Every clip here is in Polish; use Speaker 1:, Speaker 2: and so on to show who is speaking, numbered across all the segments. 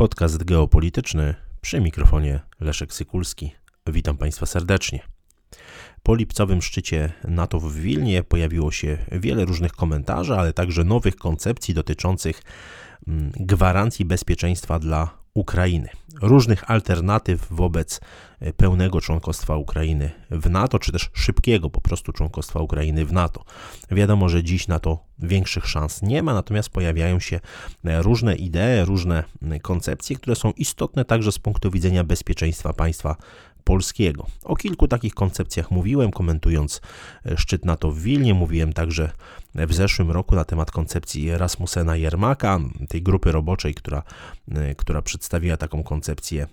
Speaker 1: Podcast geopolityczny przy mikrofonie Leszek Sykulski. Witam Państwa serdecznie. Po lipcowym szczycie NATO w Wilnie pojawiło się wiele różnych komentarzy, ale także nowych koncepcji dotyczących mm, gwarancji bezpieczeństwa dla Ukrainy, różnych alternatyw wobec e, pełnego członkostwa Ukrainy w NATO, czy też szybkiego po prostu członkostwa Ukrainy w NATO. Wiadomo, że dziś na to większych szans nie ma, natomiast pojawiają się e, różne idee, różne koncepcje, które są istotne także z punktu widzenia bezpieczeństwa państwa polskiego. O kilku takich koncepcjach mówiłem, komentując e, szczyt NATO w Wilnie. Mówiłem także w zeszłym roku na temat koncepcji Rasmusena Jermaka, tej grupy roboczej, która, e, która przedstawiła taką koncepcję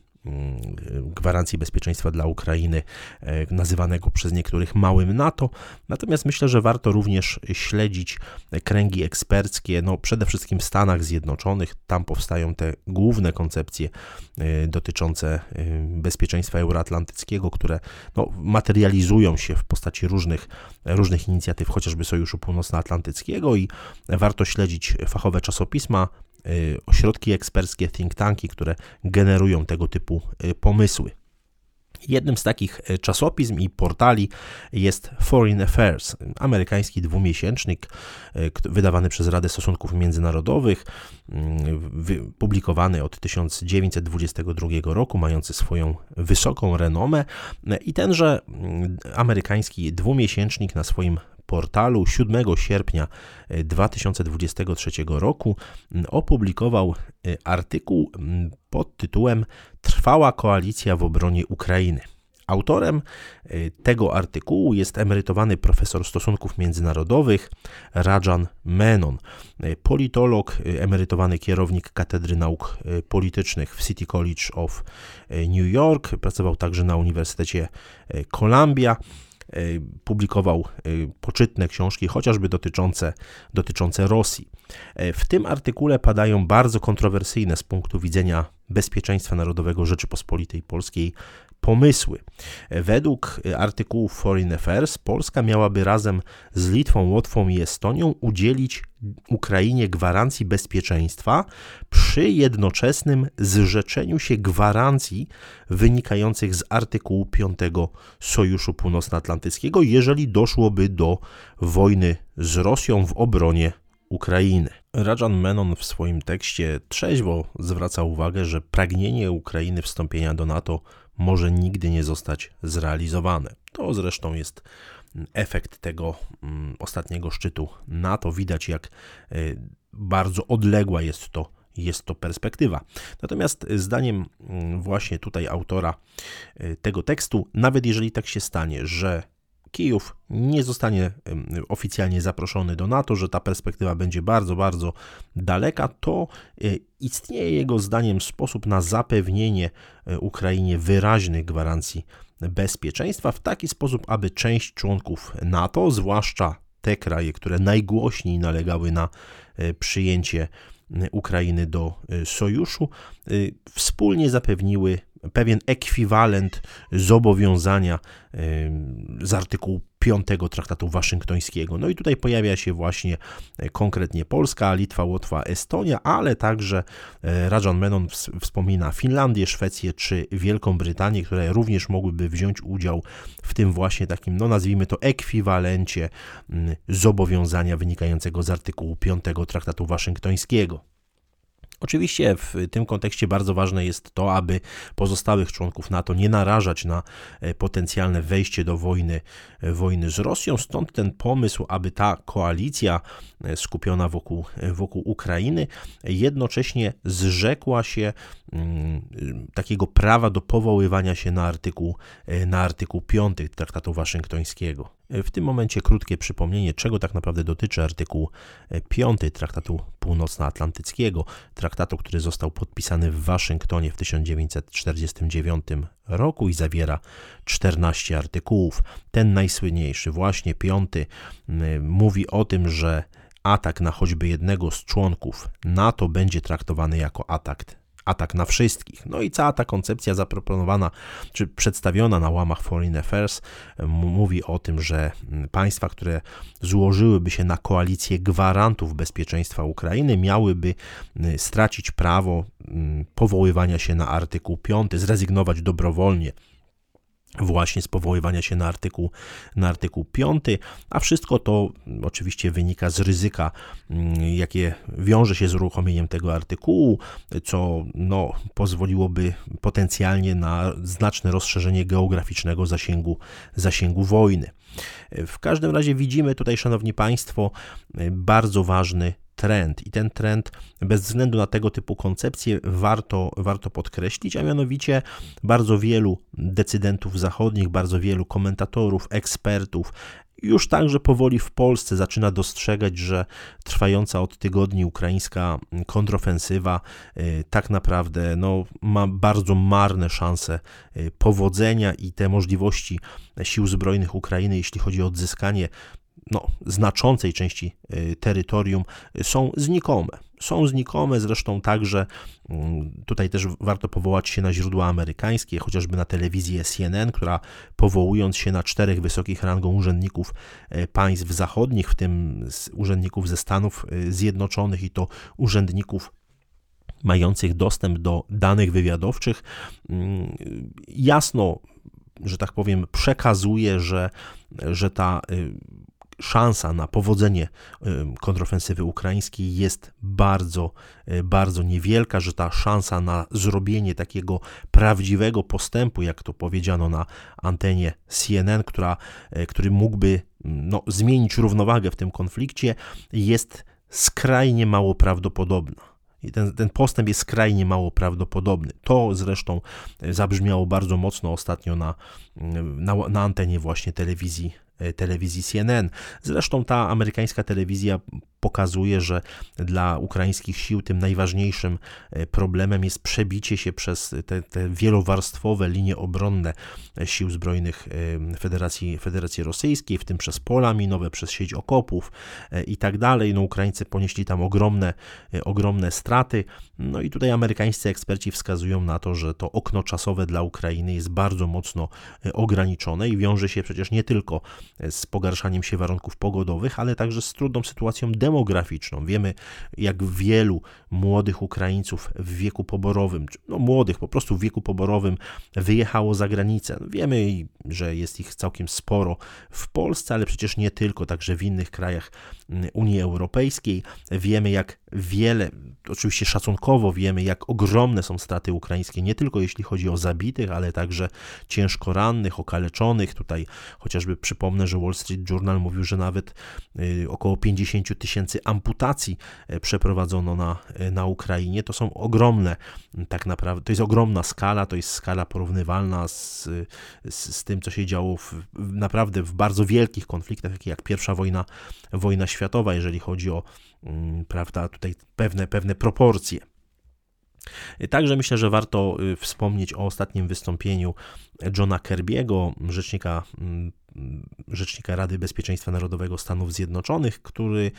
Speaker 1: gwarancji bezpieczeństwa dla Ukrainy, e, nazywanego przez niektórych małym NATO. Natomiast myślę, że warto również śledzić kręgi eksperckie, no przede wszystkim w Stanach Zjednoczonych. Tam powstają te główne koncepcje e, dotyczące e, bezpieczeństwa euroatlantyckiego, które no, materializują się w postaci różnych, różnych inicjatyw, chociażby Sojuszu Północnoatlantyckiego i warto śledzić fachowe czasopisma ośrodki eksperckie, think tanki, które generują tego typu y, pomysły. Jednym z takich y, czasopism i portali jest Foreign Affairs, amerykański dwumiesięcznik wydawany przez Radę Stosunków Międzynarodowych, publikowany od 1922 roku, mający swoją wysoką renomę. I tenże amerykański dwumiesięcznik na swoim portalu 7 sierpnia 2023 e, roku opublikował e, artykuł pod tytułem Trwała koalicja w obronie Ukrainy. Autorem e, tego artykułu jest emerytowany profesor stosunków międzynarodowych Rajan Menon, politolog, emerytowany kierownik Katedry Nauk Politycznych w City College of New York, pracował także na Uniwersytecie Columbia. E, publikował e, poczytne książki, chociażby dotyczące, dotyczące Rosji. E, w tym artykule padają bardzo kontrowersyjne z punktu widzenia bezpieczeństwa narodowego Rzeczypospolitej Polskiej pomysły. Według artykułów Foreign Affairs Polska miałaby razem z Litwą, Łotwą i Estonią udzielić Ukrainie gwarancji bezpieczeństwa przy jednoczesnym zrzeczeniu się gwarancji wynikających z artykułu 5 Sojuszu Północnoatlantyckiego, jeżeli doszłoby do wojny z Rosją w obronie Ukrainy. Rajan Menon w swoim tekście trzeźwo zwraca uwagę, że pragnienie Ukrainy wstąpienia do NATO może nigdy nie zostać zrealizowane. To zresztą jest efekt tego mm, ostatniego szczytu NATO. Widać, jak e, bardzo odległa jest to, jest to perspektywa. Natomiast zdaniem mm, właśnie tutaj autora e, tego tekstu, nawet jeżeli tak się stanie, że Kijów. Nie zostanie oficjalnie zaproszony do NATO, że ta perspektywa będzie bardzo, bardzo daleka, to e, istnieje jego zdaniem sposób na zapewnienie e, Ukrainie wyraźnych gwarancji bezpieczeństwa w taki sposób, aby część członków NATO, zwłaszcza te kraje, które najgłośniej nalegały na e, przyjęcie Ukrainy do sojuszu, wspólnie zapewniły pewien ekwiwalent zobowiązania z artykułu 5 traktatu waszyngtońskiego. No i tutaj pojawia się właśnie e, konkretnie Polska, Litwa, Łotwa, Estonia, ale także e, Rajan Menon wspomina Finlandię, Szwecję czy Wielką Brytanię, które również mogłyby wziąć udział w tym właśnie takim, no nazwijmy to ekwiwalencie zobowiązania wynikającego z artykułu 5 traktatu waszyngtońskiego. Oczywiście w tym kontekście bardzo ważne jest to, aby pozostałych członków NATO nie narażać na e, potencjalne wejście do wojny, e, wojny z Rosją. Stąd ten pomysł, aby ta koalicja e, skupiona wokół, wokół Ukrainy jednocześnie zrzekła się mm, takiego prawa do powoływania się na artykuł, na artykuł 5 Traktatu Waszyngtońskiego. W tym momencie krótkie przypomnienie, czego tak naprawdę dotyczy artykuł 5 Traktatu Północnoatlantyckiego, traktatu, który został podpisany w Waszyngtonie w 1949 roku i zawiera 14 artykułów. Ten najsłynniejszy, właśnie piąty, mówi o tym, że atak na choćby jednego z członków NATO będzie traktowany jako atak atak na wszystkich. No i cała ta koncepcja zaproponowana czy przedstawiona na łamach Foreign Affairs mówi o tym, że państwa, które złożyłyby się na koalicję gwarantów bezpieczeństwa Ukrainy, miałyby stracić prawo powoływania się na artykuł 5, zrezygnować dobrowolnie właśnie z powoływania się na artykuł, na artykuł 5, a wszystko to oczywiście wynika z ryzyka, mm, jakie wiąże się z uruchomieniem tego artykułu, co no, pozwoliłoby potencjalnie na znaczne rozszerzenie geograficznego zasięgu, zasięgu wojny. W każdym razie widzimy tutaj, Szanowni Państwo, bardzo ważny trend. I ten trend bez względu na tego typu koncepcje warto, warto podkreślić, a mianowicie bardzo wielu decydentów zachodnich, bardzo wielu komentatorów, ekspertów, już także powoli w Polsce zaczyna dostrzegać, że trwająca od tygodni ukraińska kontrofensywa y, tak naprawdę no, ma bardzo marne szanse y, powodzenia i te możliwości sił zbrojnych Ukrainy, jeśli chodzi o odzyskanie no, znaczącej części y, terytorium y, są znikome. Są znikome, zresztą także mm, tutaj też warto powołać się na źródła amerykańskie, chociażby na telewizję CNN, która powołując się na czterech wysokich rangą urzędników y, państw zachodnich, w tym urzędników ze Stanów Zjednoczonych i to urzędników mających dostęp do danych wywiadowczych, mm, jasno, że tak powiem, przekazuje, że, że ta szansa na powodzenie kontrofensywy ukraińskiej jest bardzo, e, bardzo niewielka, że ta szansa na zrobienie takiego prawdziwego postępu, jak to powiedziano na antenie CNN, która, e, który mógłby no, zmienić równowagę w tym konflikcie, jest skrajnie mało prawdopodobna. I ten, ten postęp jest skrajnie mało prawdopodobny. To zresztą zabrzmiało bardzo mocno ostatnio na, na, na antenie właśnie telewizji telewizji CNN. Zresztą ta amerykańska telewizja pokazuje, że dla ukraińskich sił tym najważniejszym e, problemem jest przebicie się przez te, te wielowarstwowe linie obronne sił zbrojnych e, Federacji, Federacji Rosyjskiej, w tym przez pola minowe, przez sieć okopów i tak dalej. No, Ukraińcy ponieśli tam ogromne, ogromne straty. No i tutaj amerykańscy eksperci wskazują na to, że to okno czasowe dla Ukrainy jest bardzo mocno ograniczone i wiąże się przecież nie tylko z pogarszaniem się warunków pogodowych, ale także z trudną sytuacją demograficzną. Wiemy, jak wielu młodych Ukraińców w wieku poborowym, no młodych po prostu w wieku poborowym, wyjechało za granicę. No wiemy, że jest ich całkiem sporo w Polsce, ale przecież nie tylko, także w innych krajach mm, Unii Europejskiej. Wiemy, jak wiele, oczywiście szacunkowo wiemy, jak ogromne są straty ukraińskie, nie tylko jeśli chodzi o zabitych, ale także ciężko rannych, okaleczonych. Tutaj chociażby przypomnę, że Wall Street Journal mówił, że nawet y, około 50 tysięcy amputacji e, przeprowadzono na, e, na Ukrainie. To są ogromne, tak naprawdę, to jest ogromna skala, to jest skala porównywalna z, z, z tym, co się działo w, naprawdę w bardzo wielkich konfliktach, takich jak pierwsza wojna, wojna światowa, jeżeli chodzi o mm, prawda, tutaj pewne, pewne proporcje. Także myślę, że warto y, wspomnieć o ostatnim wystąpieniu Johna Kirby'ego, rzecznika mm, rzecznika Rady Bezpieczeństwa Narodowego Stanów Zjednoczonych, który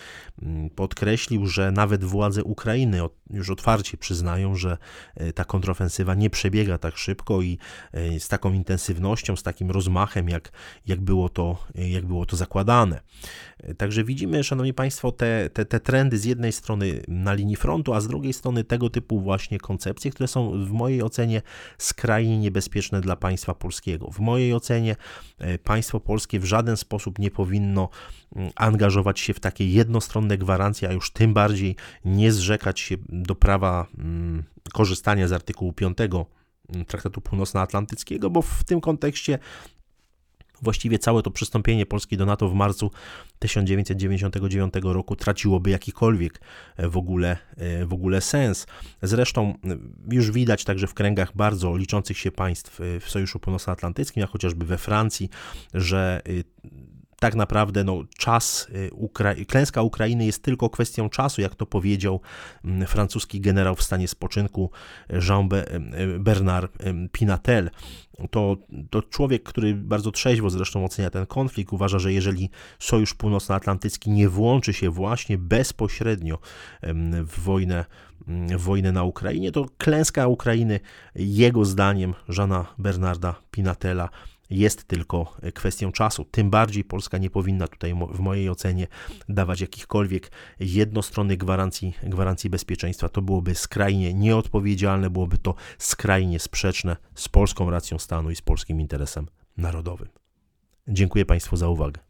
Speaker 1: mm, podkreślił, że nawet władze Ukrainy już otwarcie przyznają, że e, ta kontrofensywa nie przebiega tak szybko i e, z taką intensywnością, z takim rozmachem, jak, jak, było, to, e, jak było to zakładane. Także widzimy, Szanowni Państwo, te, te, te trendy z jednej strony na linii frontu, a z drugiej strony tego typu właśnie koncepcje, które są w mojej ocenie skrajnie niebezpieczne dla państwa polskiego. W mojej ocenie państwo polskie w żaden sposób nie powinno mm, angażować się w takie jednostronne gwarancje, a już tym bardziej nie zrzekać się do prawa mm, korzystania z artykułu 5 mm, Traktatu Północnoatlantyckiego, bo w tym kontekście właściwie całe to przystąpienie Polski do NATO w marcu 1999 roku traciłoby jakikolwiek e, w ogóle, e, w ogóle sens. Zresztą już widać także w kręgach bardzo liczących się państw e, w Sojuszu Północnoatlantyckim, jak chociażby we Francji, że tak naprawdę no, czas, Ukra klęska Ukrainy jest tylko kwestią czasu, jak to powiedział mm, francuski generał w stanie spoczynku Jean-Bernard Pinatel. To, to człowiek, który bardzo trzeźwo zresztą ocenia ten konflikt, uważa, że jeżeli Sojusz Północnoatlantycki nie włączy się właśnie bezpośrednio w wojnę, w wojnę na Ukrainie, to klęska Ukrainy, jego zdaniem, Żana Bernarda Pinatela, jest tylko kwestią czasu. Tym bardziej Polska nie powinna tutaj, w mojej ocenie, dawać jakichkolwiek jednostronnych gwarancji, gwarancji bezpieczeństwa. To byłoby skrajnie nieodpowiedzialne, byłoby to skrajnie sprzeczne z polską racją stanu i z polskim interesem narodowym. Dziękuję Państwu za uwagę.